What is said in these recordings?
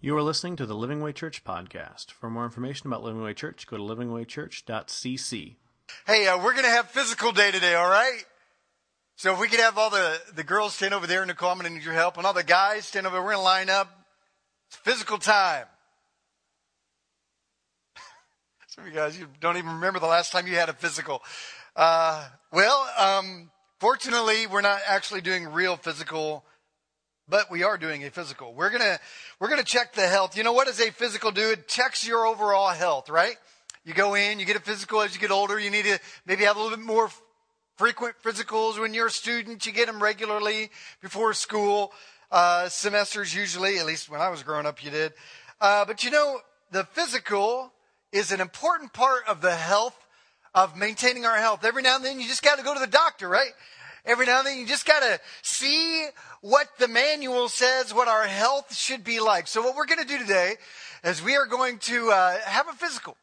You are listening to the Living Way Church podcast. For more information about Living Way Church, go to livingwaychurch.cc. Hey, uh, we're going to have physical day today, all right? So if we could have all the, the girls stand over there in the corner and need your help, and all the guys stand over we're going to line up. It's physical time. Some of you guys, you don't even remember the last time you had a physical. Uh, well, um, fortunately, we're not actually doing real physical but we are doing a physical. We're gonna we're gonna check the health. You know what does a physical do? It checks your overall health, right? You go in, you get a physical as you get older. You need to maybe have a little bit more frequent physicals when you're a student. You get them regularly before school uh, semesters, usually. At least when I was growing up, you did. Uh, but you know, the physical is an important part of the health of maintaining our health. Every now and then, you just got to go to the doctor, right? Every now and then, you just got to see what the manual says, what our health should be like. So, what we're going to do today is we are going to uh, have a physical.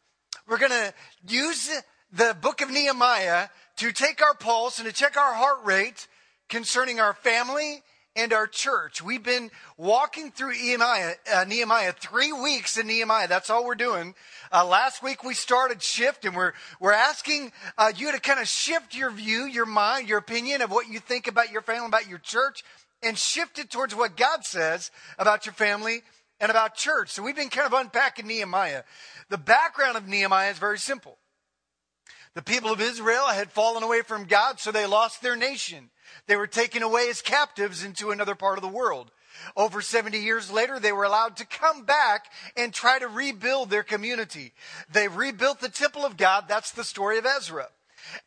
We're going to use the book of Nehemiah to take our pulse and to check our heart rate concerning our family and our church. We've been walking through Nehemiah, uh, Nehemiah three weeks in Nehemiah. That's all we're doing. Uh, last week we started shift, and we're we're asking uh, you to kind of shift your view, your mind, your opinion of what you think about your family, about your church, and shift it towards what God says about your family and about church. So we've been kind of unpacking Nehemiah. The background of Nehemiah is very simple. The people of Israel had fallen away from God, so they lost their nation. They were taken away as captives into another part of the world. Over 70 years later, they were allowed to come back and try to rebuild their community. They rebuilt the temple of God. That's the story of Ezra.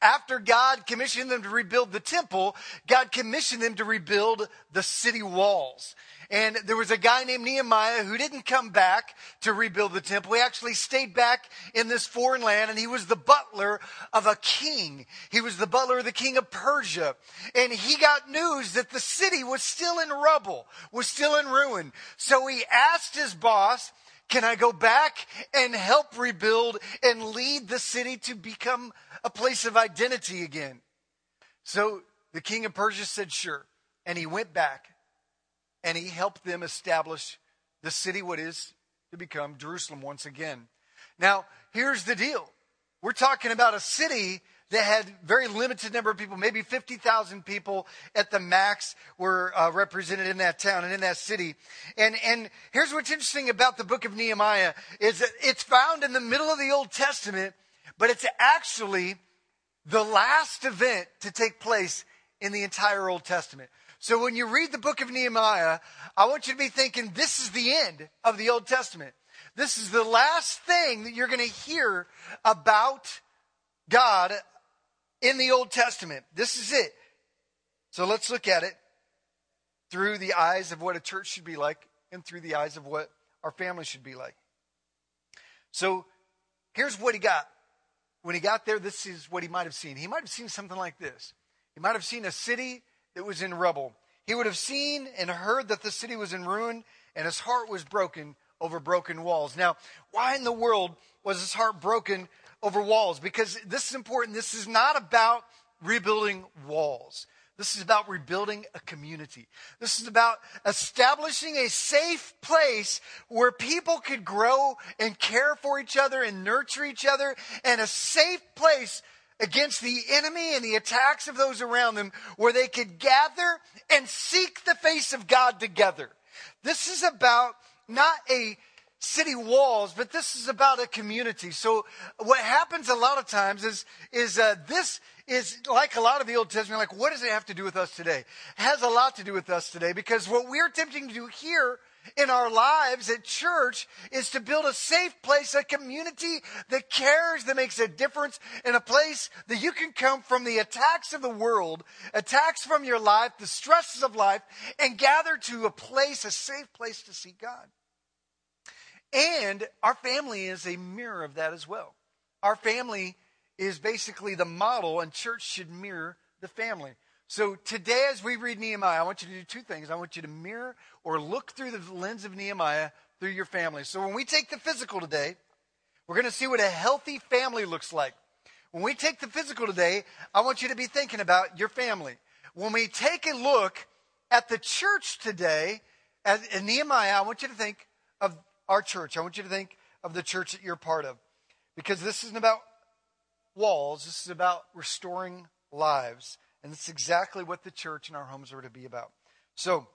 After God commissioned them to rebuild the temple, God commissioned them to rebuild the city walls. And there was a guy named Nehemiah who didn't come back to rebuild the temple. He actually stayed back in this foreign land and he was the butler of a king. He was the butler of the king of Persia. And he got news that the city was still in rubble, was still in ruin. So he asked his boss, can I go back and help rebuild and lead the city to become a place of identity again? So the king of Persia said, sure. And he went back and he helped them establish the city, what is to become Jerusalem once again. Now, here's the deal. We're talking about a city that had very limited number of people, maybe 50,000 people at the max were uh, represented in that town and in that city. And, and here's what's interesting about the book of Nehemiah is that it's found in the middle of the Old Testament, but it's actually the last event to take place in the entire Old Testament. So when you read the book of Nehemiah, I want you to be thinking this is the end of the Old Testament. This is the last thing that you're going to hear about God in the Old Testament. This is it. So let's look at it through the eyes of what a church should be like and through the eyes of what our family should be like. So here's what he got. When he got there, this is what he might have seen. He might have seen something like this. He might have seen a city that was in rubble. He would have seen and heard that the city was in ruin, and his heart was broken over broken walls. Now, why in the world was his heart broken over walls? Because this is important. This is not about rebuilding walls. This is about rebuilding a community. This is about establishing a safe place where people could grow and care for each other and nurture each other, and a safe place against the enemy and the attacks of those around them where they could gather and seek the face of God together. This is about not a city walls, but this is about a community. So what happens a lot of times is, is uh, this is like a lot of the Old Testament, like what does it have to do with us today? It has a lot to do with us today because what we're attempting to do here in our lives at church is to build a safe place, a community that cares, that makes a difference, in a place that you can come from the attacks of the world, attacks from your life, the stresses of life, and gather to a place, a safe place to see God. And our family is a mirror of that as well. Our family is basically the model, and church should mirror the family. So today, as we read Nehemiah, I want you to do two things. I want you to mirror or look through the lens of Nehemiah through your family. So when we take the physical today, we're going to see what a healthy family looks like. When we take the physical today, I want you to be thinking about your family. When we take a look at the church today, in Nehemiah, I want you to think of our church. I want you to think of the church that you're part of. Because this isn't about walls, this is about restoring lives. And it's exactly what the church and our homes are to be about. So,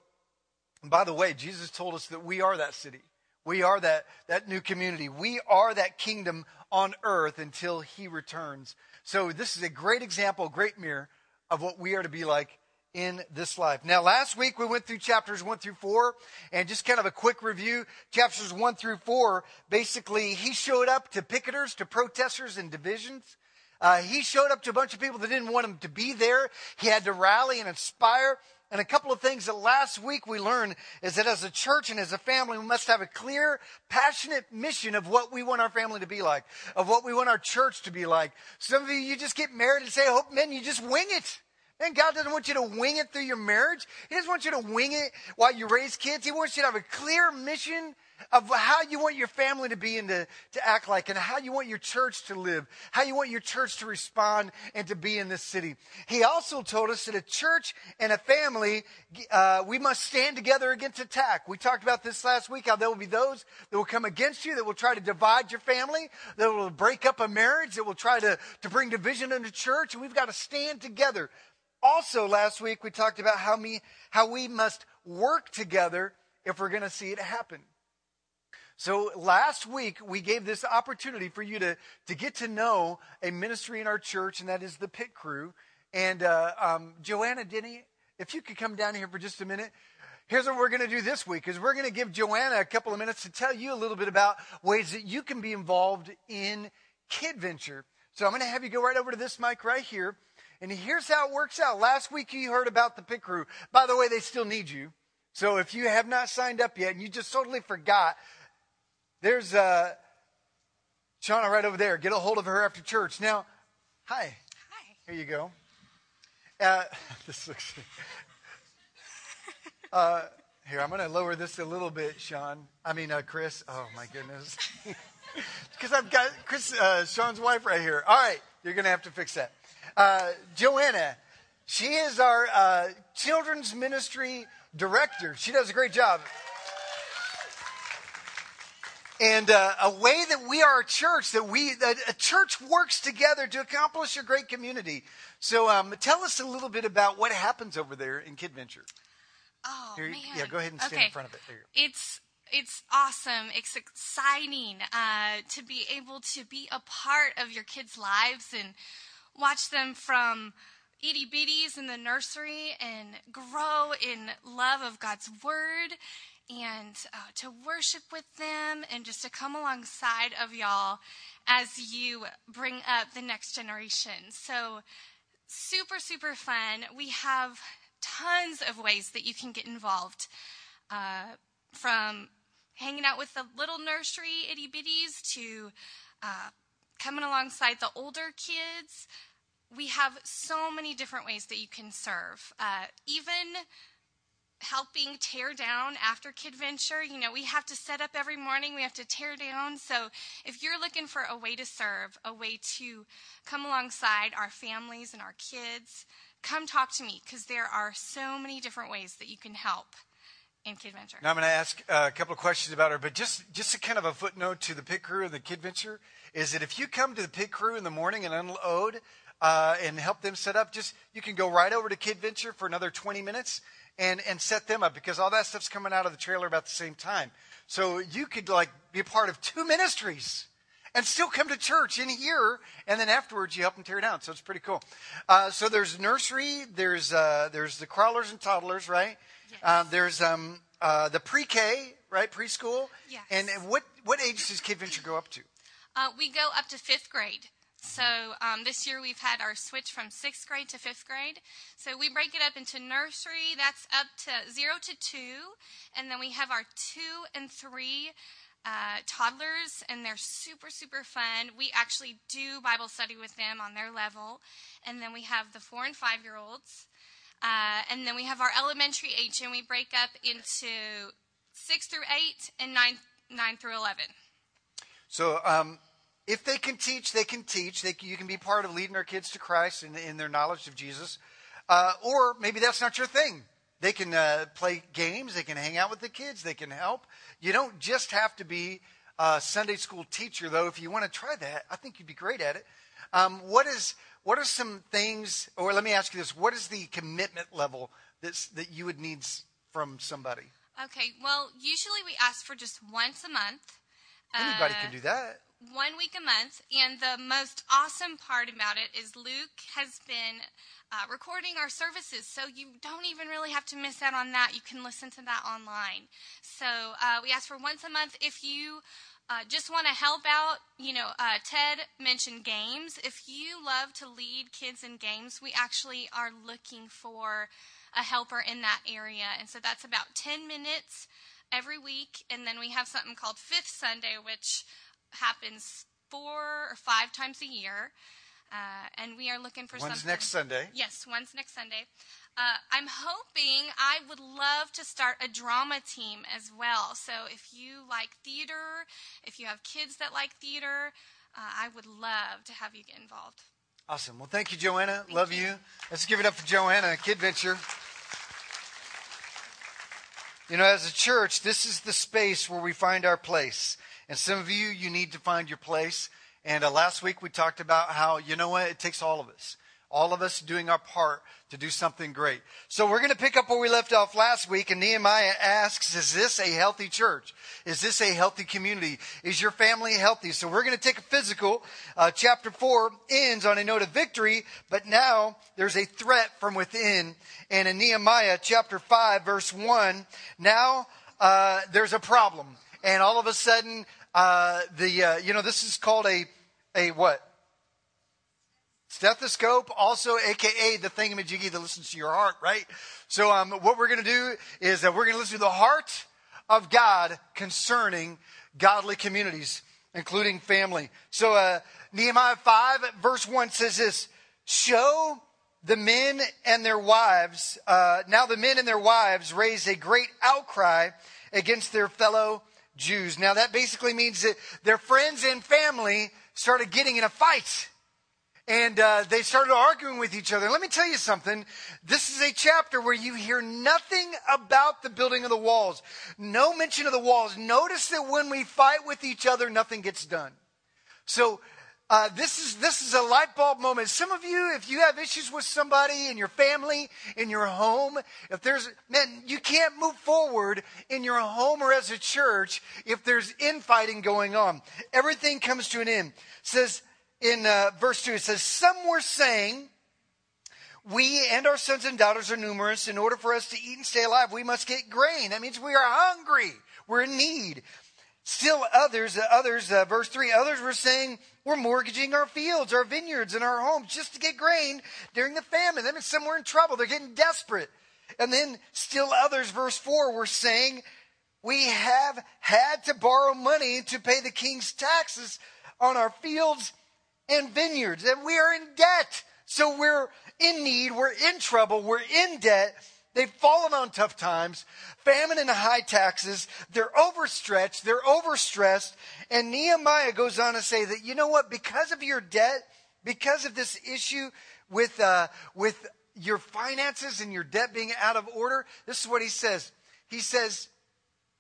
by the way, Jesus told us that we are that city. We are that, that new community. We are that kingdom on earth until he returns. So this is a great example, great mirror of what we are to be like in this life. Now, last week we went through chapters one through four, and just kind of a quick review. Chapters one through four, basically, he showed up to picketers, to protesters, and divisions. Uh, he showed up to a bunch of people that didn't want him to be there. He had to rally and inspire. And a couple of things that last week we learned is that as a church and as a family, we must have a clear, passionate mission of what we want our family to be like, of what we want our church to be like. Some of you, you just get married and say, hope men, you just wing it. And God doesn't want you to wing it through your marriage. He doesn't want you to wing it while you raise kids. He wants you to have a clear mission of how you want your family to be and to, to act like, and how you want your church to live, how you want your church to respond and to be in this city. He also told us that a church and a family, uh, we must stand together against attack. We talked about this last week, how there will be those that will come against you, that will try to divide your family, that will break up a marriage, that will try to, to bring division into church, and we've got to stand together. Also, last week we talked about how, me, how we must work together if we're going to see it happen. So last week we gave this opportunity for you to, to get to know a ministry in our church, and that is the Pit Crew. And uh, um, Joanna Denny, if you could come down here for just a minute. Here's what we're going to do this week is we're going to give Joanna a couple of minutes to tell you a little bit about ways that you can be involved in Kid Venture. So I'm going to have you go right over to this mic right here. And here's how it works out. Last week you heard about the Pit Crew. By the way, they still need you. So if you have not signed up yet and you just totally forgot, there's uh, Shauna right over there. Get a hold of her after church. Now, hi. Hi. Here you go. Uh, this looks. Uh, here, I'm going to lower this a little bit, Sean. I mean, uh, Chris. Oh my goodness. Because I've got Chris, uh, Sean's wife right here. All right, you're going to have to fix that. Uh, Joanna, she is our uh, children's ministry director. She does a great job. And uh, a way that we are a church, that we that a church works together to accomplish a great community. So, um, tell us a little bit about what happens over there in Kidventure. Oh Here, man. yeah, go ahead and stand okay. in front of it. There you go. It's it's awesome. It's exciting uh, to be able to be a part of your kids' lives and watch them from itty bitties in the nursery and grow in love of God's word and uh, to worship with them and just to come alongside of y'all as you bring up the next generation. So, super, super fun. We have tons of ways that you can get involved uh, from hanging out with the little nursery itty bitties to uh, coming alongside the older kids. We have so many different ways that you can serve. Uh, even helping tear down after Kid Venture. You know, we have to set up every morning, we have to tear down. So if you're looking for a way to serve, a way to come alongside our families and our kids, come talk to me because there are so many different ways that you can help in Kid Venture. Now I'm going to ask uh, a couple of questions about her, but just just a kind of a footnote to the pit crew and the Kid Venture is that if you come to the pit crew in the morning and unload uh, and help them set up, just you can go right over to Kid Venture for another 20 minutes and and set them up because all that stuff's coming out of the trailer about the same time. So you could like be a part of two ministries and still come to church in here, and then afterwards you help them tear it down. So it's pretty cool. Uh, so there's nursery, there's uh, there's the crawlers and toddlers, right? Yes. Uh, there's um, uh, the pre-K, right, preschool. Yes. And what what age does Kid Venture go up to? Uh, we go up to fifth grade. So um, this year we've had our switch from sixth grade to fifth grade. So we break it up into nursery, that's up to zero to two. And then we have our two and three uh, toddlers, and they're super, super fun. We actually do Bible study with them on their level. And then we have the four and five year olds. Uh, and then we have our elementary age, and we break up into six through eight and nine, nine through 11. So um, if they can teach, they can teach. They, you can be part of leading our kids to Christ in, in their knowledge of Jesus. Uh, or maybe that's not your thing. They can uh, play games. They can hang out with the kids. They can help. You don't just have to be a Sunday school teacher, though. If you want to try that, I think you'd be great at it. Um, what is what are some things, or let me ask you this: What is the commitment level that's, that you would need from somebody? Okay, well, usually we ask for just once a month. Anybody Uh, can do that. one week a month. And the most awesome part about it is Luke has been uh, recording our services, so you don't even really have to miss out on that. You can listen to that online. So uh, we ask for once a month. If you uh, just want to help out, you know, uh, Ted mentioned games. If you love to lead kids in games, we actually are looking for a helper in that area. And so that's about 10 minutes every week. And then we have something called Fifth Sunday, which happens four or five times a year. Uh, and we are looking for When's something. next Sunday? Yes, one's next Sunday. Uh, I'm hoping I would love to start a drama team as well. So if you like theater, if you have kids that like theater, uh, I would love to have you get involved. Awesome. Well, thank you, Joanna. Thank Love you. you. Let's give it up for Joanna, Kid Venture. You know, as a church, this is the space where we find our place. And some of you, you need to find your place. And uh, last week we talked about how, you know what, it takes all of us. All of us doing our part to do something great. So we're going to pick up where we left off last week. And Nehemiah asks, is this a healthy church? Is this a healthy community? Is your family healthy? So we're going to take a physical. Uh, chapter 4 ends on a note of victory, but now there's a threat from within. And in Nehemiah chapter 5, verse 1, now uh, there's a problem. And all of a sudden, uh, the uh, you know this is called a a what stethoscope, also AKA the thingamajiggy that listens to your heart, right? So um, what we're going to do is that we're going to listen to the heart of God concerning godly communities, including family. So uh, Nehemiah five verse one says this: Show the men and their wives. Uh, now the men and their wives raised a great outcry against their fellow Jews. Now that basically means that their friends and family started getting in a fight. And uh, they started arguing with each other. Let me tell you something. This is a chapter where you hear nothing about the building of the walls. No mention of the walls. Notice that when we fight with each other, nothing gets done. So uh, this is this is a light bulb moment. Some of you, if you have issues with somebody in your family, in your home, if there's man, you can't move forward in your home or as a church if there's infighting going on. Everything comes to an end. It says in uh, verse two, it says, "Some were saying." We and our sons and daughters are numerous. In order for us to eat and stay alive, we must get grain. That means we are hungry. We're in need. Still others, uh, others, uh, verse 3, others were saying, we're mortgaging our fields, our vineyards, and our homes just to get grain during the famine. That means some were in trouble. They're getting desperate. And then still others, verse 4, were saying, we have had to borrow money to pay the king's taxes on our fields and vineyards. And we are in debt. So we're in need. We're in trouble. We're in debt. They've fallen on tough times, famine and high taxes. They're overstretched. They're overstressed. And Nehemiah goes on to say that, you know what? Because of your debt, because of this issue with, uh, with your finances and your debt being out of order, this is what he says. He says,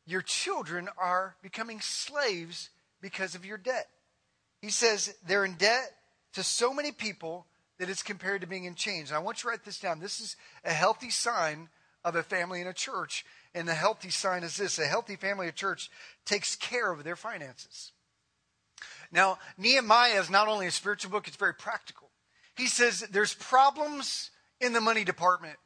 your children are becoming slaves because of your debt. He says they're in debt to so many people that it's compared to being in chains. And I want you to write this down. This is a healthy sign of a family in a church. And the healthy sign is this a healthy family of church takes care of their finances. Now, Nehemiah is not only a spiritual book, it's very practical. He says there's problems in the money department.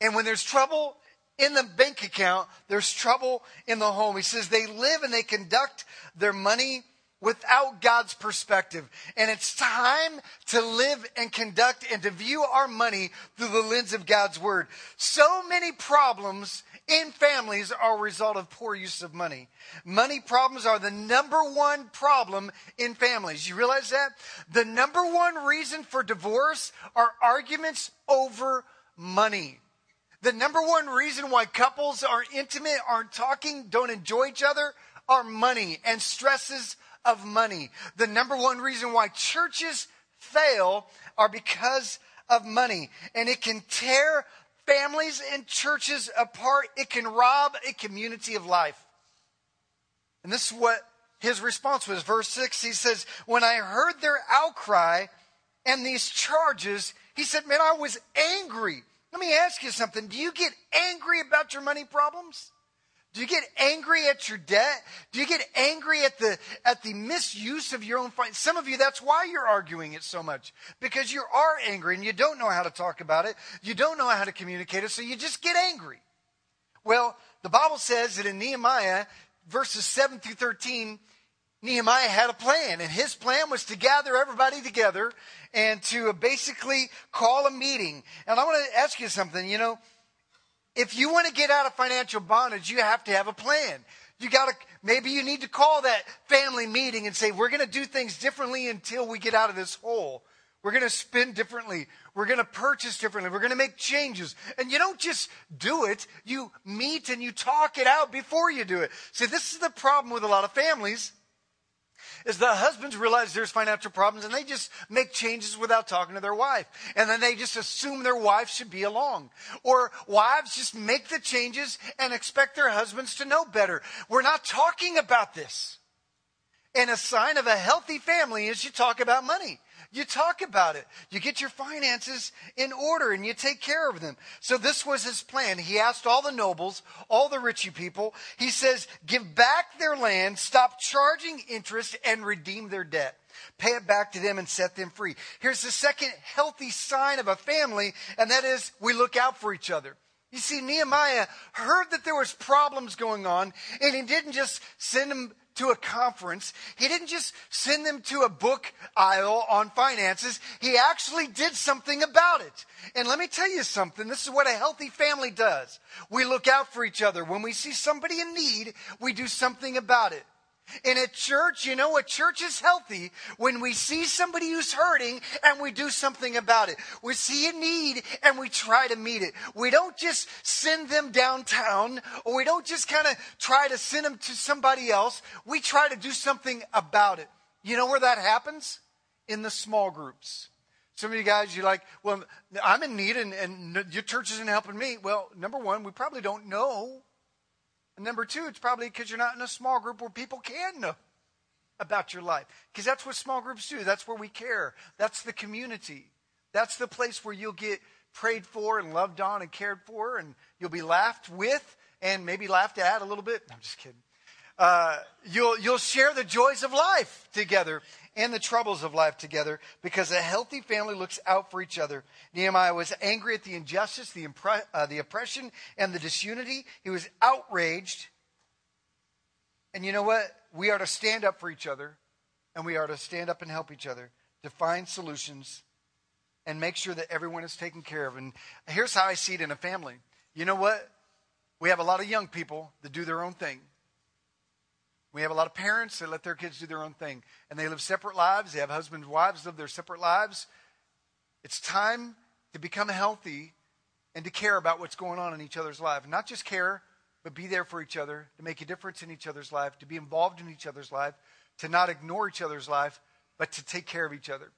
And when there's trouble in the bank account, there's trouble in the home. He says they live and they conduct their money without God's perspective. And it's time to live and conduct and to view our money through the lens of God's word. So many problems in families are a result of poor use of money. Money problems are the number one problem in families. You realize that? The number one reason for divorce are arguments over money. The number one reason why couples are intimate, aren't talking, don't enjoy each other are money and stresses of money. The number one reason why churches fail are because of money. And it can tear families and churches apart, it can rob a community of life. And this is what his response was. Verse 6, he says, When I heard their outcry and these charges, he said, Man, I was angry. Let me ask you something. Do you get angry about your money problems? Do you get angry at your debt? Do you get angry at the at the misuse of your own finance? Some of you, that's why you're arguing it so much because you are angry and you don't know how to talk about it. You don't know how to communicate it, so you just get angry. Well, the Bible says that in Nehemiah, verses seven through thirteen, Nehemiah had a plan, and his plan was to gather everybody together and to basically call a meeting. And I want to ask you something. You know if you want to get out of financial bondage, you have to have a plan. You got to, maybe you need to call that family meeting and say, we're going to do things differently until we get out of this hole. We're going to spend differently. We're going to purchase differently. We're going to make changes. And you don't just do it. You meet and you talk it out before you do it. See, this is the problem with a lot of families is the husbands realize there's financial problems and they just make changes without talking to their wife. And then they just assume their wife should be along. Or wives just make the changes and expect their husbands to know better. We're not talking about this. And a sign of a healthy family is you talk about money. You talk about it. You get your finances in order and you take care of them. So this was his plan. He asked all the nobles, all the richy people, he says, give back their land, stop charging interest, and redeem their debt. Pay it back to them and set them free. Here's the second healthy sign of a family, and that is we look out for each other. You see, Nehemiah heard that there was problems going on, and he didn't just send them to a conference. He didn't just send them to a book aisle on finances. He actually did something about it. And let me tell you something. This is what a healthy family does. We look out for each other. When we see somebody in need, we do something about it. In a church, you know, a church is healthy when we see somebody who's hurting and we do something about it. We see a need and we try to meet it. We don't just send them downtown or we don't just kind of try to send them to somebody else. We try to do something about it. You know where that happens? In the small groups. Some of you guys, you're like, well, I'm in need and, and your church isn't helping me. Well, number one, we probably don't know number two, it's probably because you're not in a small group where people can know about your life. Because that's what small groups do. That's where we care. That's the community. That's the place where you'll get prayed for and loved on and cared for, and you'll be laughed with and maybe laughed at a little bit. I'm just kidding. Uh, you'll, you'll share the joys of life together and the troubles of life together because a healthy family looks out for each other. Nehemiah was angry at the injustice, the, impre- uh, the oppression, and the disunity. He was outraged. And you know what? We are to stand up for each other, and we are to stand up and help each other to find solutions and make sure that everyone is taken care of. And here's how I see it in a family. You know what? We have a lot of young people that do their own thing. We have a lot of parents that let their kids do their own thing. And they live separate lives. They have husbands, wives, live their separate lives. It's time to become healthy and to care about what's going on in each other's life. Not just care, but be there for each other, to make a difference in each other's life, to be involved in each other's life, to not ignore each other's life, but to take care of each other.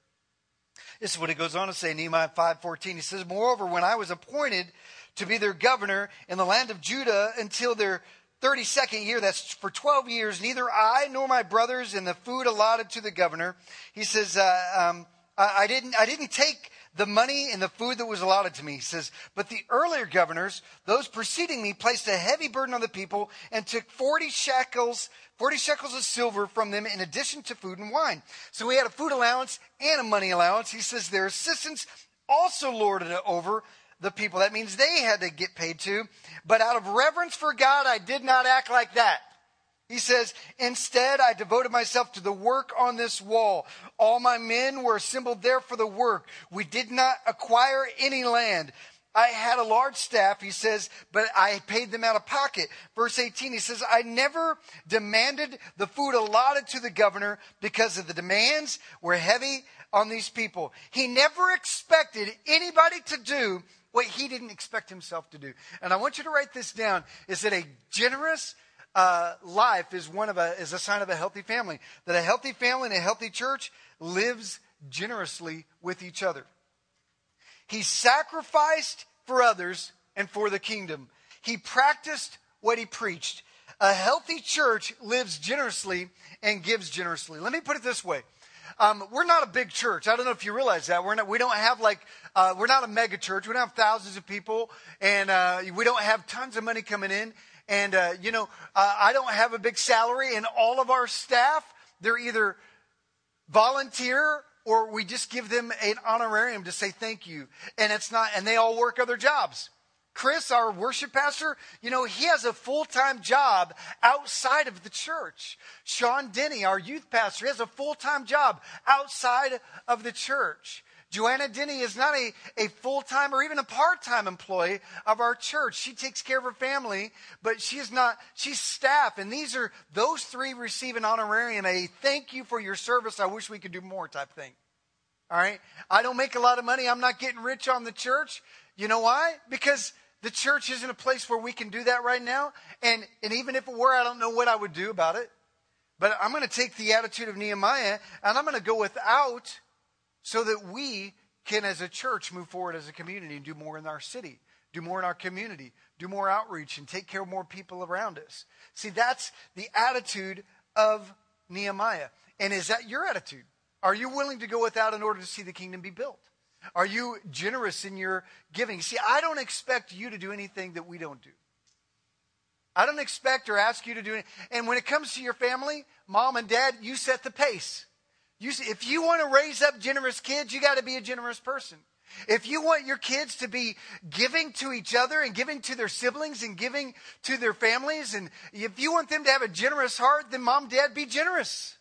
This is what he goes on to say, in Nehemiah 5.14. He says, Moreover, when I was appointed to be their governor in the land of Judah until their 32nd year, that's for 12 years, neither I nor my brothers in the food allotted to the governor. He says, uh, um, I, I, didn't, I didn't take the money and the food that was allotted to me. He says, but the earlier governors, those preceding me, placed a heavy burden on the people and took 40 shekels, 40 shekels of silver from them in addition to food and wine. So we had a food allowance and a money allowance. He says their assistants also lorded it over the people. That means they had to get paid too. But out of reverence for God, I did not act like that. He says, Instead, I devoted myself to the work on this wall. All my men were assembled there for the work. We did not acquire any land. I had a large staff, he says, but I paid them out of pocket. Verse 18, he says, I never demanded the food allotted to the governor because of the demands were heavy on these people. He never expected anybody to do what he didn't expect himself to do. And I want you to write this down is that a generous uh, life is one of a is a sign of a healthy family. That a healthy family and a healthy church lives generously with each other. He sacrificed for others and for the kingdom. He practiced what he preached. A healthy church lives generously and gives generously. Let me put it this way. Um, we're not a big church. I don't know if you realize that. We're not, we don't have like, uh, we're not a mega church. We don't have thousands of people and, uh, we don't have tons of money coming in. And, uh, you know, uh, I don't have a big salary and all of our staff, they're either volunteer or we just give them an honorarium to say thank you. And it's not, and they all work other jobs. Chris, our worship pastor, you know, he has a full time job outside of the church. Sean Denny, our youth pastor, he has a full time job outside of the church. Joanna Denny is not a, a full time or even a part time employee of our church. She takes care of her family, but she is not, she's staff. And these are, those three receive an honorarium, a thank you for your service. I wish we could do more type thing. All right. I don't make a lot of money. I'm not getting rich on the church. You know why? Because the church isn't a place where we can do that right now. And, and even if it were, I don't know what I would do about it. But I'm going to take the attitude of Nehemiah and I'm going to go without so that we can, as a church, move forward as a community and do more in our city, do more in our community, do more outreach, and take care of more people around us. See, that's the attitude of Nehemiah. And is that your attitude? Are you willing to go without in order to see the kingdom be built? Are you generous in your giving? See, I don't expect you to do anything that we don't do. I don't expect or ask you to do it. And when it comes to your family, mom and dad, you set the pace. You, see, if you want to raise up generous kids, you got to be a generous person. If you want your kids to be giving to each other and giving to their siblings and giving to their families, and if you want them to have a generous heart, then mom, dad, be generous.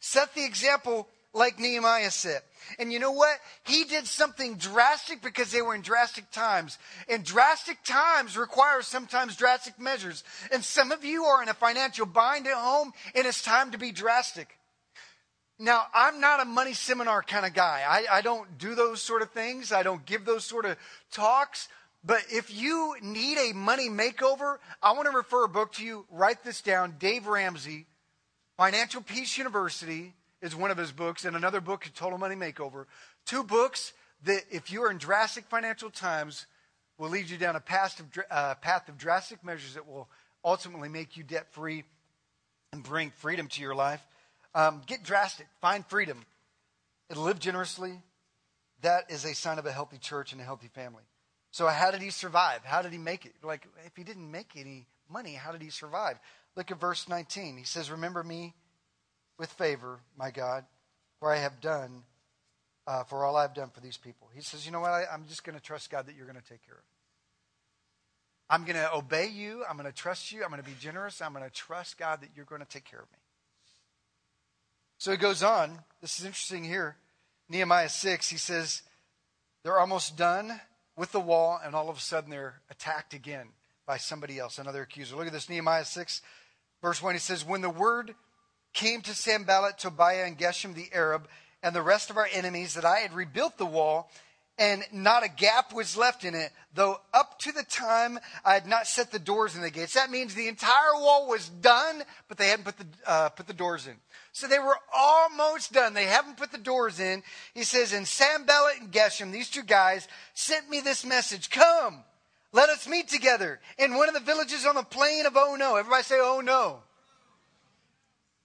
Set the example like Nehemiah said. And you know what? He did something drastic because they were in drastic times. And drastic times require sometimes drastic measures. And some of you are in a financial bind at home, and it's time to be drastic. Now, I'm not a money seminar kind of guy. I, I don't do those sort of things. I don't give those sort of talks. But if you need a money makeover, I want to refer a book to you. Write this down. Dave Ramsey, Financial Peace University is one of his books, and another book, Total Money Makeover. Two books that, if you are in drastic financial times, will lead you down a path of, uh, path of drastic measures that will ultimately make you debt free and bring freedom to your life. Um, get drastic, find freedom, and live generously. That is a sign of a healthy church and a healthy family. So, how did he survive? How did he make it? Like, if he didn't make any money, how did he survive? Look at verse 19. He says, Remember me with favor, my God, for I have done, uh, for all I've done for these people. He says, You know what? I, I'm just going to trust God that you're going to take care of. I'm going to obey you. I'm going to trust you. I'm going to be generous. I'm going to trust God that you're going to take care of me. So he goes on. This is interesting here. Nehemiah 6, he says, They're almost done with the wall, and all of a sudden they're attacked again by somebody else, another accuser. Look at this Nehemiah 6, verse 1. He says, When the word came to Sanballat, Tobiah, and Geshem the Arab, and the rest of our enemies that I had rebuilt the wall, and not a gap was left in it, though up to the time I had not set the doors in the gates. That means the entire wall was done, but they hadn't put the, uh, put the doors in. So they were almost done. They haven't put the doors in. He says, and Sanballat and Geshem, these two guys, sent me this message Come, let us meet together in one of the villages on the plain of Oh no. Everybody say, Oh no.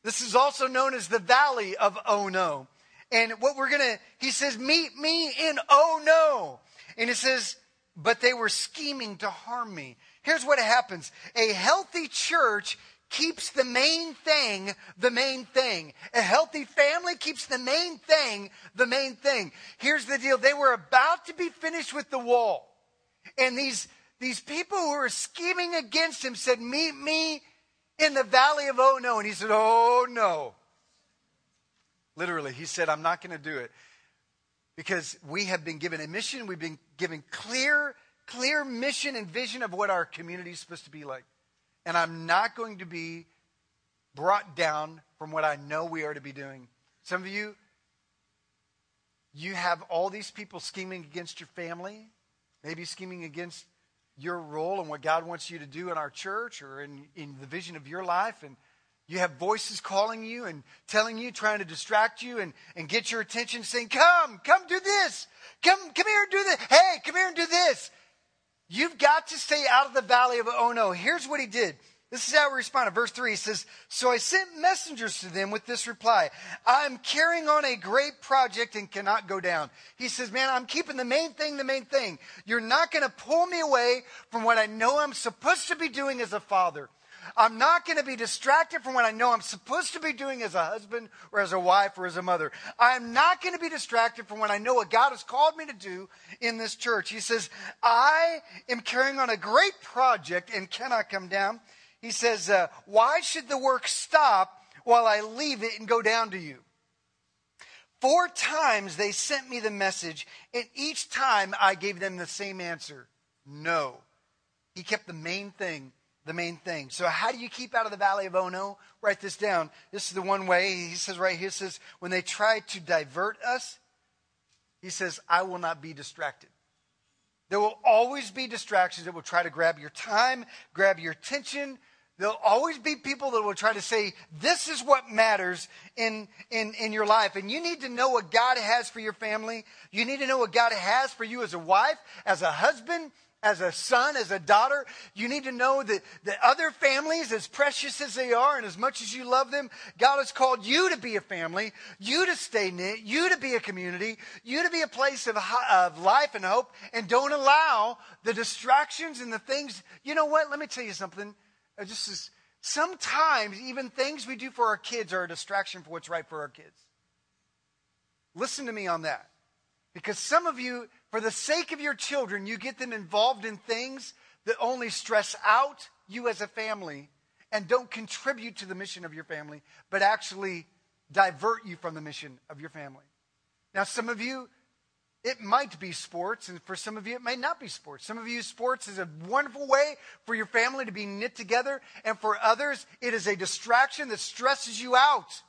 This is also known as the valley of oh no. And what we're going to, he says, meet me in oh no. And it says, but they were scheming to harm me. Here's what happens a healthy church keeps the main thing the main thing. A healthy family keeps the main thing the main thing. Here's the deal they were about to be finished with the wall. And these, these people who were scheming against him said, Meet me in the valley of oh no. And he said, Oh no. Literally, he said, I'm not going to do it. Because we have been given a mission, we've been given clear, clear mission and vision of what our community is supposed to be like. And I'm not going to be brought down from what I know we are to be doing. Some of you, you have all these people scheming against your family, maybe scheming against your role and what God wants you to do in our church or in, in the vision of your life. And you have voices calling you and telling you, trying to distract you and, and get your attention, saying, Come, come do this. Come, come here and do this. Hey, come here and do this. You've got to stay out of the valley of oh no. Here's what he did. This is how he responded. Verse 3 he says, So I sent messengers to them with this reply I'm carrying on a great project and cannot go down. He says, Man, I'm keeping the main thing the main thing. You're not going to pull me away from what I know I'm supposed to be doing as a father. I'm not going to be distracted from what I know I'm supposed to be doing as a husband or as a wife or as a mother. I'm not going to be distracted from what I know what God has called me to do in this church. He says, I am carrying on a great project and cannot come down. He says, uh, Why should the work stop while I leave it and go down to you? Four times they sent me the message, and each time I gave them the same answer no. He kept the main thing the main thing. So, how do you keep out of the valley of Ono? Write this down. This is the one way. He says right here, says, when they try to divert us, he says, I will not be distracted. There will always be distractions that will try to grab your time, grab your attention. There'll always be people that will try to say, this is what matters in, in, in your life. And you need to know what God has for your family. You need to know what God has for you as a wife, as a husband, as a son, as a daughter, you need to know that, that other families, as precious as they are and as much as you love them, God has called you to be a family, you to stay knit, you to be a community, you to be a place of, of life and hope, and don't allow the distractions and the things. You know what? Let me tell you something. Just as, sometimes even things we do for our kids are a distraction for what's right for our kids. Listen to me on that. Because some of you, for the sake of your children, you get them involved in things that only stress out you as a family and don't contribute to the mission of your family, but actually divert you from the mission of your family. Now, some of you, it might be sports, and for some of you, it may not be sports. Some of you, sports is a wonderful way for your family to be knit together, and for others, it is a distraction that stresses you out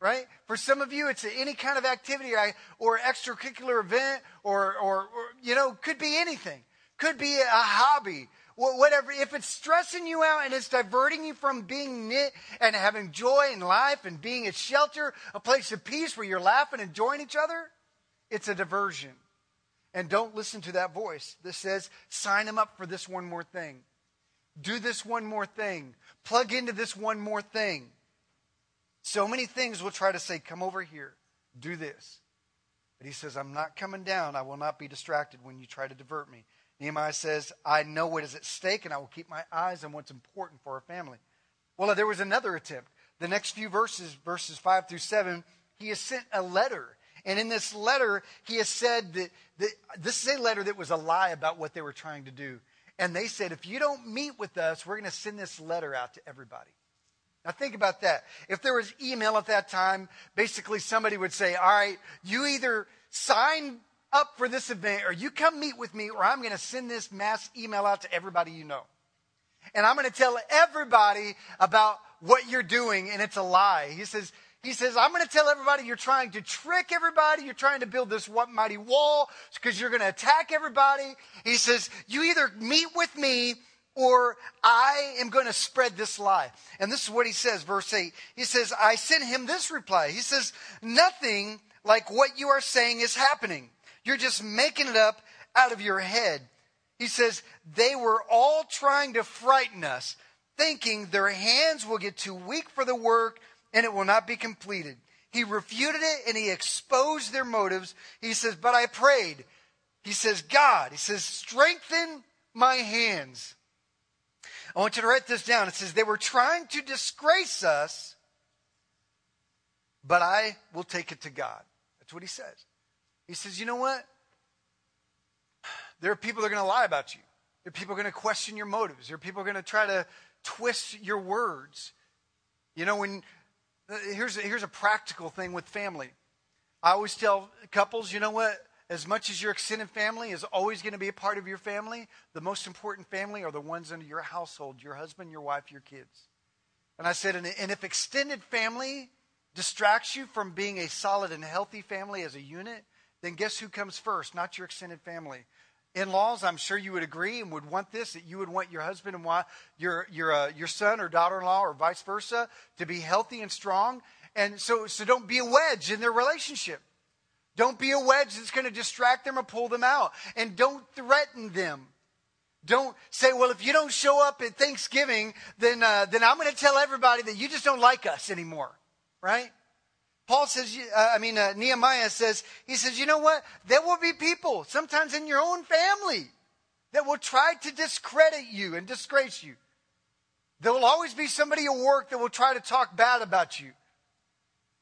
right? For some of you, it's any kind of activity or extracurricular event or, or, or, you know, could be anything. Could be a hobby, whatever. If it's stressing you out and it's diverting you from being knit and having joy in life and being a shelter, a place of peace where you're laughing and enjoying each other, it's a diversion. And don't listen to that voice that says, sign them up for this one more thing. Do this one more thing. Plug into this one more thing. So many things will try to say, Come over here, do this. But he says, I'm not coming down. I will not be distracted when you try to divert me. Nehemiah says, I know what is at stake, and I will keep my eyes on what's important for our family. Well, there was another attempt. The next few verses, verses 5 through 7, he has sent a letter. And in this letter, he has said that, that this is a letter that was a lie about what they were trying to do. And they said, if you don't meet with us, we're going to send this letter out to everybody. Now, think about that. If there was email at that time, basically somebody would say, All right, you either sign up for this event or you come meet with me, or I'm going to send this mass email out to everybody you know. And I'm going to tell everybody about what you're doing, and it's a lie. He says, he says, I'm going to tell everybody you're trying to trick everybody. You're trying to build this mighty wall because you're going to attack everybody. He says, You either meet with me or I am going to spread this lie. And this is what he says, verse 8. He says, I sent him this reply. He says, Nothing like what you are saying is happening. You're just making it up out of your head. He says, They were all trying to frighten us, thinking their hands will get too weak for the work and it will not be completed. He refuted it and he exposed their motives. He says, But I prayed. He says, God, he says, strengthen my hands. I want you to write this down. It says, They were trying to disgrace us, but I will take it to God. That's what he says. He says, You know what? There are people that are going to lie about you. There are people going to question your motives. There are people going to try to twist your words. You know, when uh, here's here's a practical thing with family. I always tell couples, you know what? As much as your extended family is always going to be a part of your family, the most important family are the ones in your household your husband, your wife, your kids. And I said, and if extended family distracts you from being a solid and healthy family as a unit, then guess who comes first? Not your extended family. In laws, I'm sure you would agree and would want this that you would want your husband and wife, your, your, uh, your son or daughter in law, or vice versa, to be healthy and strong. And so, so don't be a wedge in their relationship. Don't be a wedge that's going to distract them or pull them out. And don't threaten them. Don't say, well, if you don't show up at Thanksgiving, then, uh, then I'm going to tell everybody that you just don't like us anymore. Right? Paul says, uh, I mean, uh, Nehemiah says, he says, you know what? There will be people, sometimes in your own family, that will try to discredit you and disgrace you. There will always be somebody at work that will try to talk bad about you.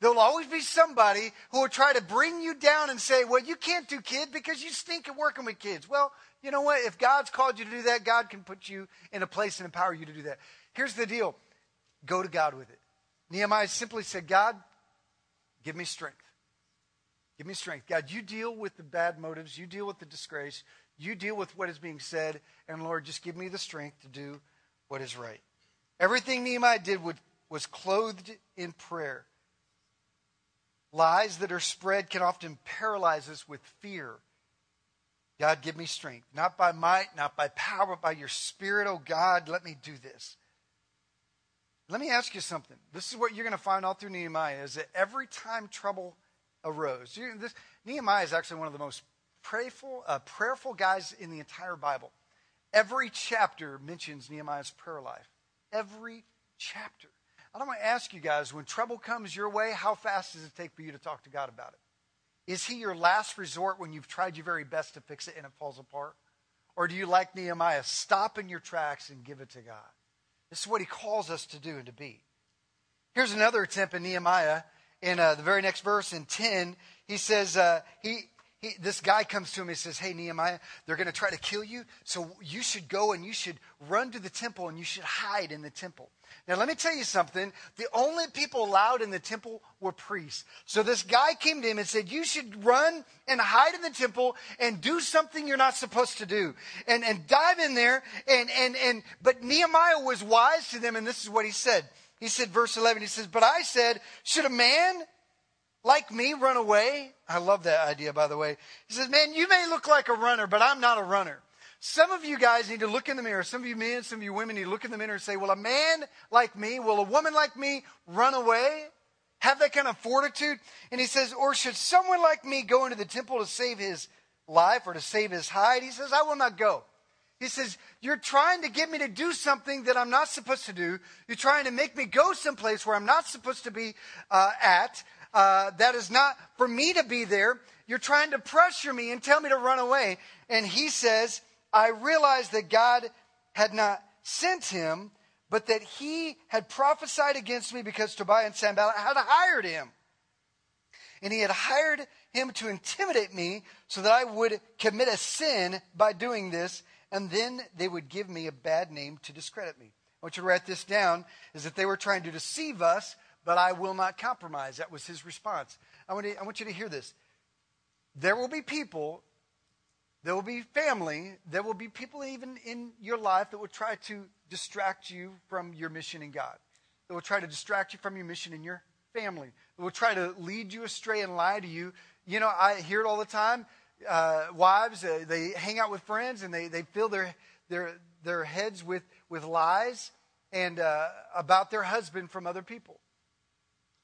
There will always be somebody who will try to bring you down and say, well, you can't do kids because you stink at working with kids. Well, you know what? If God's called you to do that, God can put you in a place and empower you to do that. Here's the deal go to God with it. Nehemiah simply said, God, give me strength. Give me strength. God, you deal with the bad motives, you deal with the disgrace, you deal with what is being said, and Lord, just give me the strength to do what is right. Everything Nehemiah did was clothed in prayer. Lies that are spread can often paralyze us with fear. God, give me strength. Not by might, not by power, but by your spirit, oh God, let me do this. Let me ask you something. This is what you're going to find all through Nehemiah is that every time trouble arose, you, this, Nehemiah is actually one of the most prayerful, uh, prayerful guys in the entire Bible. Every chapter mentions Nehemiah's prayer life. Every chapter. I want to ask you guys when trouble comes your way, how fast does it take for you to talk to God about it? Is he your last resort when you've tried your very best to fix it and it falls apart? Or do you, like Nehemiah, stop in your tracks and give it to God? This is what he calls us to do and to be. Here's another attempt in Nehemiah. In uh, the very next verse, in 10, he says, uh, he, he, this guy comes to him and says, Hey, Nehemiah, they're going to try to kill you. So you should go and you should run to the temple and you should hide in the temple. Now, let me tell you something. The only people allowed in the temple were priests. So this guy came to him and said, You should run and hide in the temple and do something you're not supposed to do. And, and dive in there. And, and, and, but Nehemiah was wise to them, and this is what he said. He said, verse 11, he says, But I said, Should a man like me run away? I love that idea, by the way. He says, Man, you may look like a runner, but I'm not a runner. Some of you guys need to look in the mirror. Some of you men, some of you women need to look in the mirror and say, Will a man like me, will a woman like me run away? Have that kind of fortitude? And he says, Or should someone like me go into the temple to save his life or to save his hide? He says, I will not go. He says, You're trying to get me to do something that I'm not supposed to do. You're trying to make me go someplace where I'm not supposed to be uh, at. Uh, that is not for me to be there. You're trying to pressure me and tell me to run away. And he says, I realized that God had not sent him, but that he had prophesied against me because Tobiah and Sanballat had hired him. And he had hired him to intimidate me so that I would commit a sin by doing this, and then they would give me a bad name to discredit me. I want you to write this down is that they were trying to deceive us, but I will not compromise. That was his response. I want, to, I want you to hear this. There will be people there will be family. There will be people even in your life that will try to distract you from your mission in God. That will try to distract you from your mission in your family. That will try to lead you astray and lie to you. You know, I hear it all the time. Uh, wives, uh, they hang out with friends and they, they fill their, their, their heads with, with lies and uh, about their husband from other people.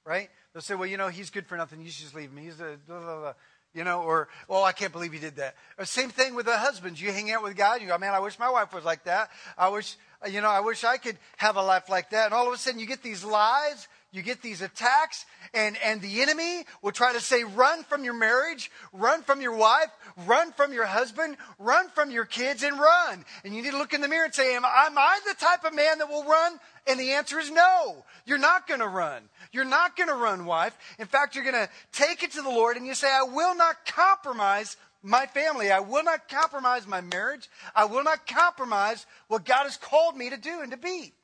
Right? They'll say, well, you know, he's good for nothing. You should just leave him. He's a blah, blah, blah you know, or, oh, I can't believe he did that. Or same thing with the husbands. You hang out with God, you go, man, I wish my wife was like that. I wish, you know, I wish I could have a life like that. And all of a sudden you get these lies, you get these attacks, and, and the enemy will try to say, run from your marriage, run from your wife, run from your husband, run from your kids, and run. And you need to look in the mirror and say, am, am I the type of man that will run? And the answer is no. You're not going to run. You're not going to run, wife. In fact, you're going to take it to the Lord and you say, I will not compromise my family. I will not compromise my marriage. I will not compromise what God has called me to do and to be.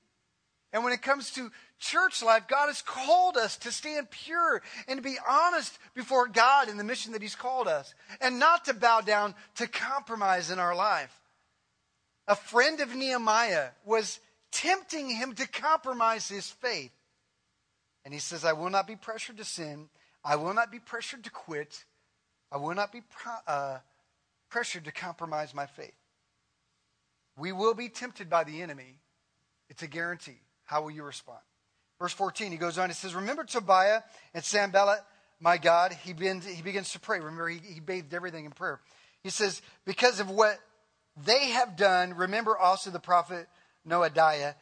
And when it comes to church life, God has called us to stand pure and to be honest before God in the mission that He's called us and not to bow down to compromise in our life. A friend of Nehemiah was tempting him to compromise his faith. And he says, I will not be pressured to sin. I will not be pressured to quit. I will not be uh, pressured to compromise my faith. We will be tempted by the enemy. It's a guarantee. How will you respond? Verse 14, he goes on, he says, Remember Tobiah and Sanballat my God, he begins, he begins to pray. Remember, he, he bathed everything in prayer. He says, Because of what they have done, remember also the prophet Noadiah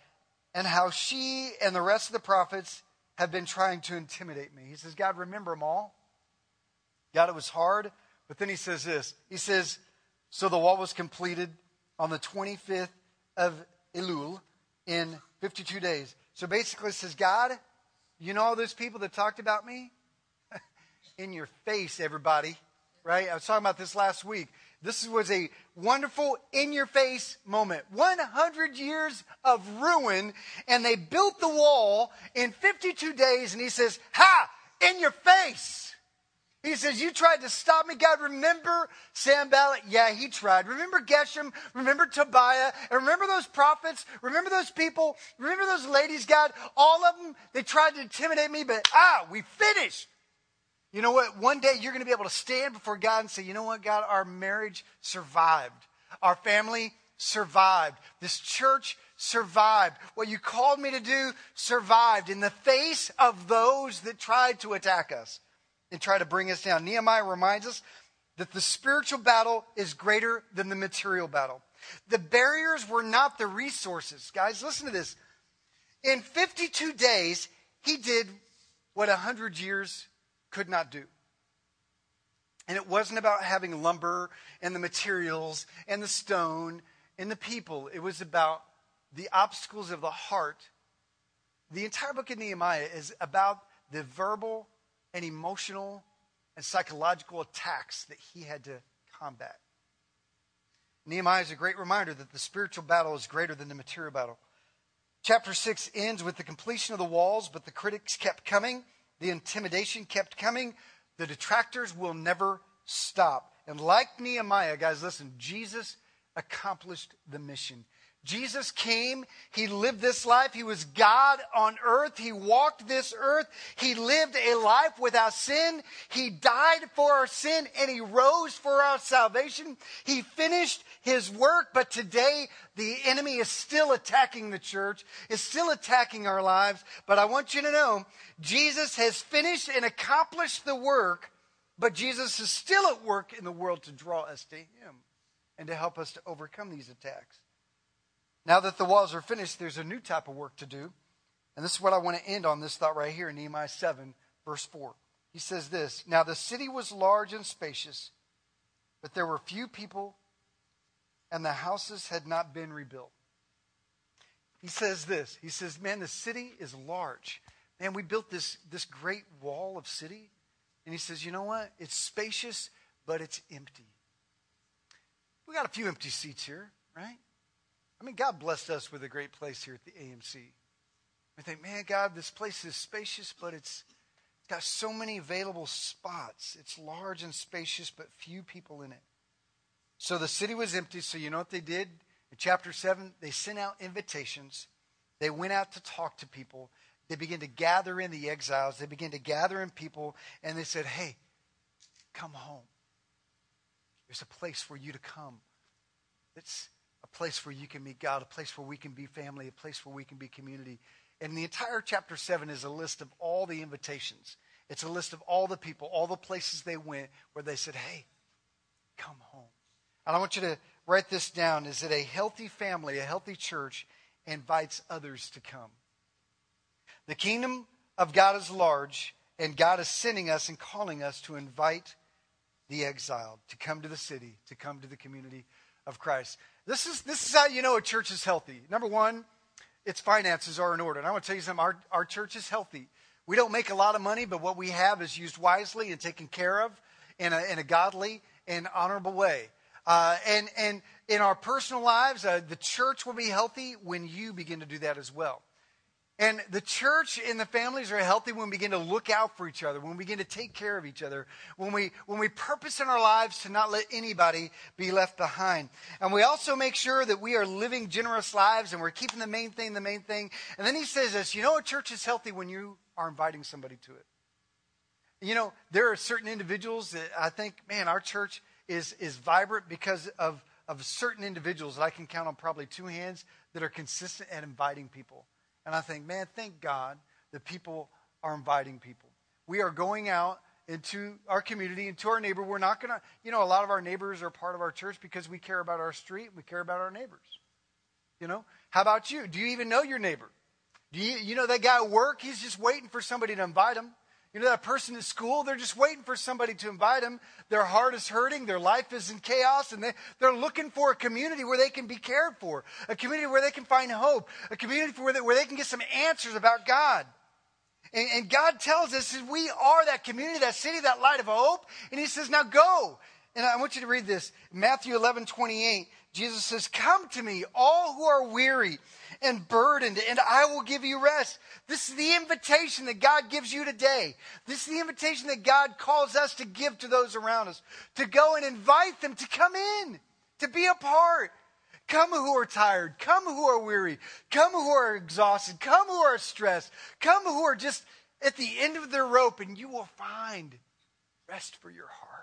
and how she and the rest of the prophets have been trying to intimidate me. He says, God, remember them all. God, it was hard. But then he says this He says, So the wall was completed on the 25th of Elul in 52 days. So basically, says, God, you know all those people that talked about me? in your face, everybody. Right? I was talking about this last week. This was a wonderful in your face moment. 100 years of ruin, and they built the wall in 52 days, and he says, Ha! In your face! He says, You tried to stop me, God. Remember Sanballat? Yeah, he tried. Remember Geshem? Remember Tobiah? And remember those prophets? Remember those people? Remember those ladies, God? All of them, they tried to intimidate me, but ah, we finished. You know what? One day you're going to be able to stand before God and say, You know what, God? Our marriage survived. Our family survived. This church survived. What you called me to do survived in the face of those that tried to attack us and try to bring us down. Nehemiah reminds us that the spiritual battle is greater than the material battle. The barriers were not the resources. Guys, listen to this. In 52 days, he did what 100 years could not do. And it wasn't about having lumber and the materials and the stone and the people. It was about the obstacles of the heart. The entire book of Nehemiah is about the verbal and emotional and psychological attacks that he had to combat. Nehemiah is a great reminder that the spiritual battle is greater than the material battle. Chapter 6 ends with the completion of the walls, but the critics kept coming, the intimidation kept coming, the detractors will never stop. And like Nehemiah, guys, listen, Jesus accomplished the mission. Jesus came, he lived this life, he was God on earth, he walked this earth, he lived a life without sin, he died for our sin, and he rose for our salvation. He finished his work, but today the enemy is still attacking the church, is still attacking our lives. But I want you to know, Jesus has finished and accomplished the work, but Jesus is still at work in the world to draw us to him and to help us to overcome these attacks. Now that the walls are finished, there's a new type of work to do. And this is what I want to end on this thought right here in Nehemiah 7, verse 4. He says this Now the city was large and spacious, but there were few people, and the houses had not been rebuilt. He says this He says, Man, the city is large. Man, we built this, this great wall of city. And he says, You know what? It's spacious, but it's empty. We got a few empty seats here, right? I mean, God blessed us with a great place here at the AMC. I think, man, God, this place is spacious, but it's got so many available spots. It's large and spacious, but few people in it. So the city was empty. So you know what they did? In chapter 7, they sent out invitations. They went out to talk to people. They began to gather in the exiles. They began to gather in people, and they said, hey, come home. There's a place for you to come. A place where you can meet God, a place where we can be family, a place where we can be community. And the entire chapter 7 is a list of all the invitations. It's a list of all the people, all the places they went where they said, hey, come home. And I want you to write this down is that a healthy family, a healthy church, invites others to come. The kingdom of God is large, and God is sending us and calling us to invite the exiled to come to the city, to come to the community of Christ. This is, this is how you know a church is healthy. Number one, its finances are in order. And I want to tell you something our, our church is healthy. We don't make a lot of money, but what we have is used wisely and taken care of in a, in a godly and honorable way. Uh, and, and in our personal lives, uh, the church will be healthy when you begin to do that as well. And the church and the families are healthy when we begin to look out for each other, when we begin to take care of each other, when we, when we purpose in our lives to not let anybody be left behind. And we also make sure that we are living generous lives and we're keeping the main thing the main thing. And then he says this, you know a church is healthy when you are inviting somebody to it. You know, there are certain individuals that I think, man, our church is, is vibrant because of, of certain individuals that I can count on probably two hands that are consistent at inviting people. And I think, man, thank God that people are inviting people. We are going out into our community, into our neighbor. We're not going to, you know, a lot of our neighbors are part of our church because we care about our street, we care about our neighbors. You know, how about you? Do you even know your neighbor? Do you, you know that guy at work? He's just waiting for somebody to invite him. You know that person at school? They're just waiting for somebody to invite them. Their heart is hurting. Their life is in chaos. And they, they're looking for a community where they can be cared for, a community where they can find hope, a community where they, where they can get some answers about God. And, and God tells us that we are that community, that city, that light of hope. And He says, now go. And I want you to read this. Matthew 11, 28. Jesus says, Come to me, all who are weary and burdened, and I will give you rest. This is the invitation that God gives you today. This is the invitation that God calls us to give to those around us, to go and invite them to come in, to be a part. Come who are tired. Come who are weary. Come who are exhausted. Come who are stressed. Come who are just at the end of their rope, and you will find rest for your heart.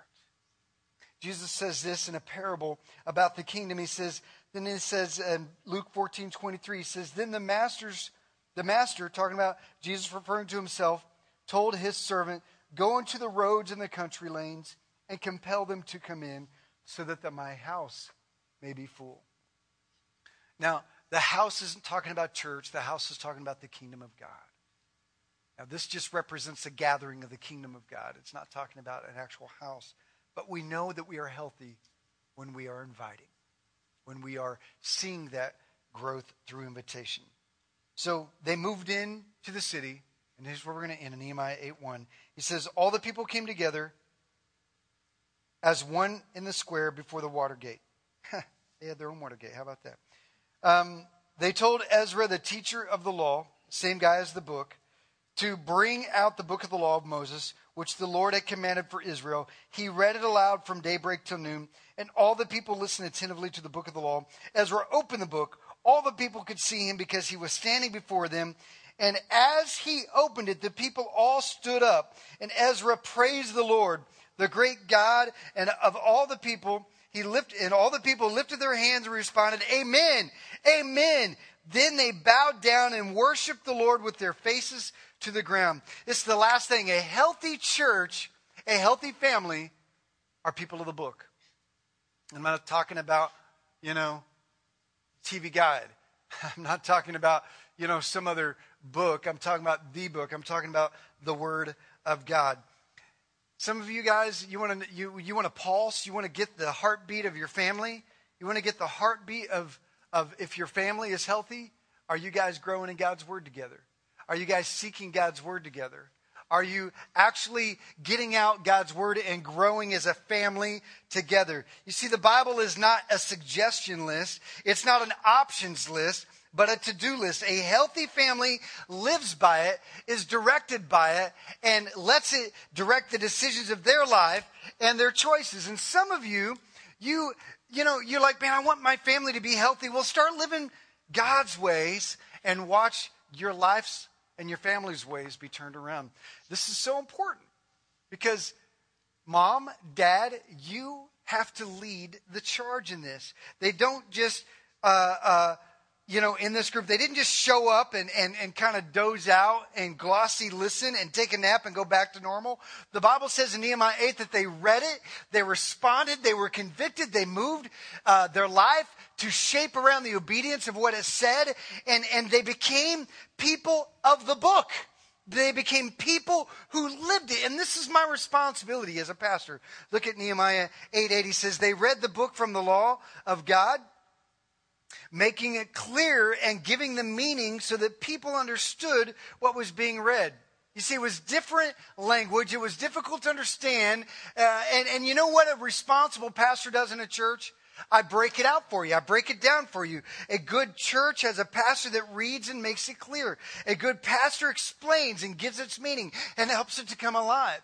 Jesus says this in a parable about the kingdom. He says, then it says in Luke 14, 23, he says, Then the masters, the master, talking about Jesus referring to himself, told his servant, Go into the roads and the country lanes and compel them to come in so that the, my house may be full. Now, the house isn't talking about church, the house is talking about the kingdom of God. Now, this just represents a gathering of the kingdom of God. It's not talking about an actual house. But we know that we are healthy when we are inviting when we are seeing that growth through invitation. So they moved in to the city, and here's where we're going to end in Nehemiah 8 1. He says, All the people came together as one in the square before the water gate. they had their own water gate. How about that? Um, they told Ezra, the teacher of the law, same guy as the book, to bring out the book of the law of Moses, which the Lord had commanded for Israel. He read it aloud from daybreak till noon, and all the people listened attentively to the book of the law. Ezra opened the book. All the people could see him because he was standing before them. And as he opened it, the people all stood up, and Ezra praised the Lord, the great God, and of all the people, he lifted, and all the people lifted their hands and responded, Amen, Amen. Then they bowed down and worshiped the Lord with their faces to the ground. This is the last thing. A healthy church, a healthy family are people of the book. I'm not talking about, you know, TV guide. I'm not talking about, you know, some other book. I'm talking about the book. I'm talking about the Word of God. Some of you guys, you want to you, you want to pulse, you want to get the heartbeat of your family. You want to get the heartbeat of, of if your family is healthy. Are you guys growing in God's Word together? Are you guys seeking God's word together? Are you actually getting out God's word and growing as a family together? You see, the Bible is not a suggestion list, it's not an options list, but a to do list. A healthy family lives by it, is directed by it, and lets it direct the decisions of their life and their choices. And some of you, you, you know, you're like, man, I want my family to be healthy. Well, start living God's ways and watch your life's and your family's ways be turned around. This is so important because mom, dad, you have to lead the charge in this. They don't just, uh, uh, you know, in this group, they didn't just show up and, and, and kind of doze out and glossy listen and take a nap and go back to normal. The Bible says in Nehemiah 8 that they read it, they responded, they were convicted, they moved uh, their life to shape around the obedience of what it said, and, and they became people of the book. They became people who lived it. And this is my responsibility as a pastor. Look at Nehemiah 8 8. He says, They read the book from the law of God making it clear and giving the meaning so that people understood what was being read. You see, it was different language. It was difficult to understand. Uh, and, and you know what a responsible pastor does in a church? I break it out for you. I break it down for you. A good church has a pastor that reads and makes it clear. A good pastor explains and gives its meaning and helps it to come alive.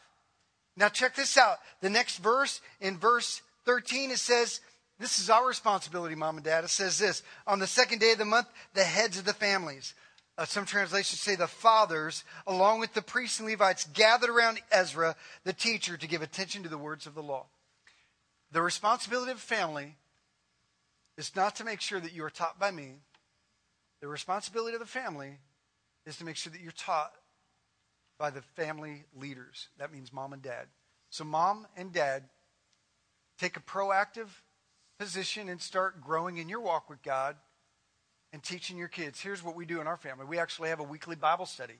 Now, check this out. The next verse, in verse 13, it says, this is our responsibility, mom and dad. It says this On the second day of the month, the heads of the families, uh, some translations say the fathers, along with the priests and Levites, gathered around Ezra, the teacher, to give attention to the words of the law. The responsibility of family is not to make sure that you are taught by me. The responsibility of the family is to make sure that you're taught by the family leaders. That means mom and dad. So, mom and dad, take a proactive position and start growing in your walk with God and teaching your kids. Here's what we do in our family we actually have a weekly Bible study.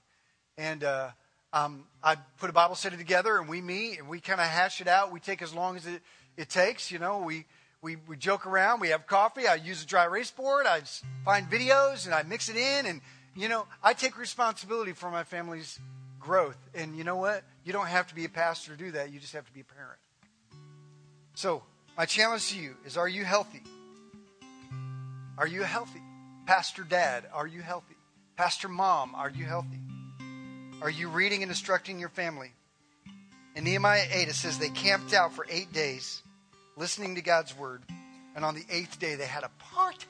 And uh, um, I put a Bible study together and we meet and we kind of hash it out. We take as long as it, it takes. You know, we, we, we joke around. We have coffee. I use a dry erase board. I find videos and I mix it in. And, you know, I take responsibility for my family's growth. And you know what? You don't have to be a pastor to do that. You just have to be a parent. So, my challenge to you is are you healthy? Are you healthy? Pastor Dad, are you healthy? Pastor Mom, are you healthy? Are you reading and instructing your family? In Nehemiah 8, it says they camped out for eight days listening to God's word. And on the eighth day, they had a party.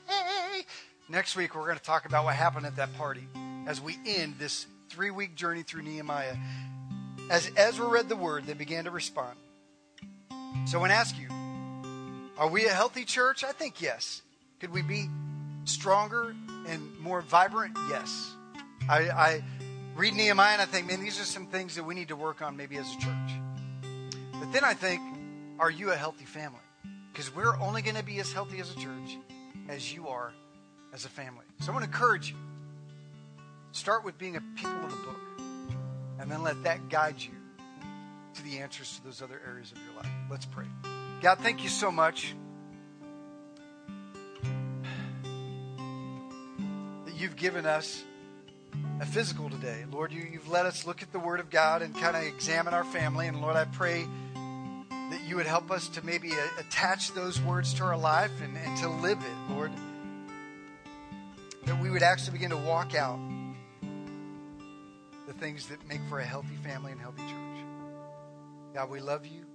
Next week, we're going to talk about what happened at that party as we end this three week journey through Nehemiah. As Ezra read the word, they began to respond. So I want to ask you are we a healthy church? I think yes. Could we be stronger and more vibrant? Yes. I, I read Nehemiah and I think, man, these are some things that we need to work on maybe as a church. But then I think, are you a healthy family? Because we're only going to be as healthy as a church as you are as a family. So I want to encourage you. Start with being a people of the book, and then let that guide you to the answers to those other areas of your life. Let's pray. God, thank you so much that you've given us a physical today. Lord, you, you've let us look at the Word of God and kind of examine our family. And Lord, I pray that you would help us to maybe uh, attach those words to our life and, and to live it, Lord. That we would actually begin to walk out the things that make for a healthy family and healthy church. God, we love you.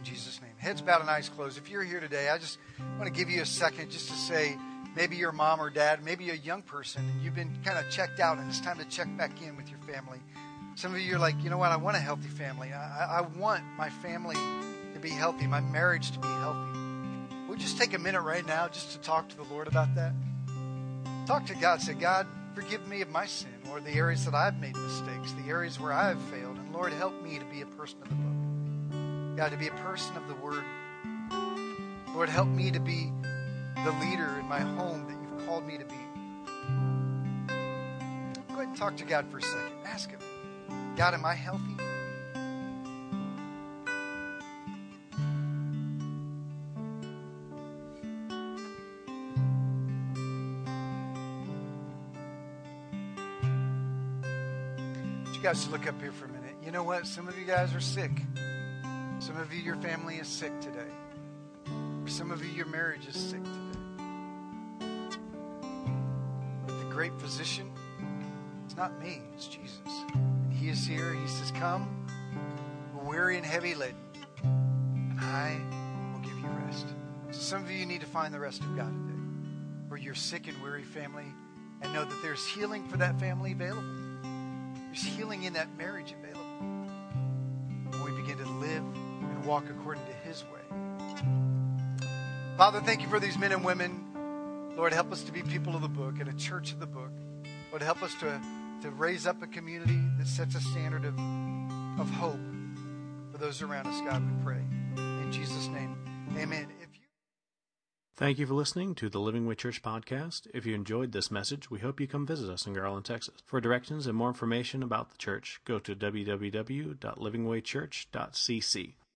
In Jesus' name. Heads bowed and eyes closed. If you're here today, I just want to give you a second just to say, maybe your mom or dad, maybe a young person, and you've been kind of checked out, and it's time to check back in with your family. Some of you are like, you know what? I want a healthy family. I, I want my family to be healthy, my marriage to be healthy. We'll just take a minute right now just to talk to the Lord about that. Talk to God. Say, God, forgive me of my sin or the areas that I've made mistakes, the areas where I have failed. And Lord, help me to be a person of the book. God, to be a person of the word. Lord, help me to be the leader in my home that you've called me to be. Go ahead and talk to God for a second. Ask Him, God, am I healthy? you guys to look up here for a minute. You know what? Some of you guys are sick. Some of you, your family is sick today. For some of you, your marriage is sick today. But the great physician, it's not me, it's Jesus. And he is here. He says, Come, weary and heavy laden, and I will give you rest. So some of you need to find the rest of God today. For your sick and weary family, and know that there's healing for that family available. There's healing in that marriage available. Walk according to His way. Father, thank you for these men and women. Lord, help us to be people of the book and a church of the book. Lord, help us to, to raise up a community that sets a standard of, of hope for those around us, God, we pray. In Jesus' name, amen. Thank you for listening to the Living Way Church podcast. If you enjoyed this message, we hope you come visit us in Garland, Texas. For directions and more information about the church, go to www.livingwaychurch.cc.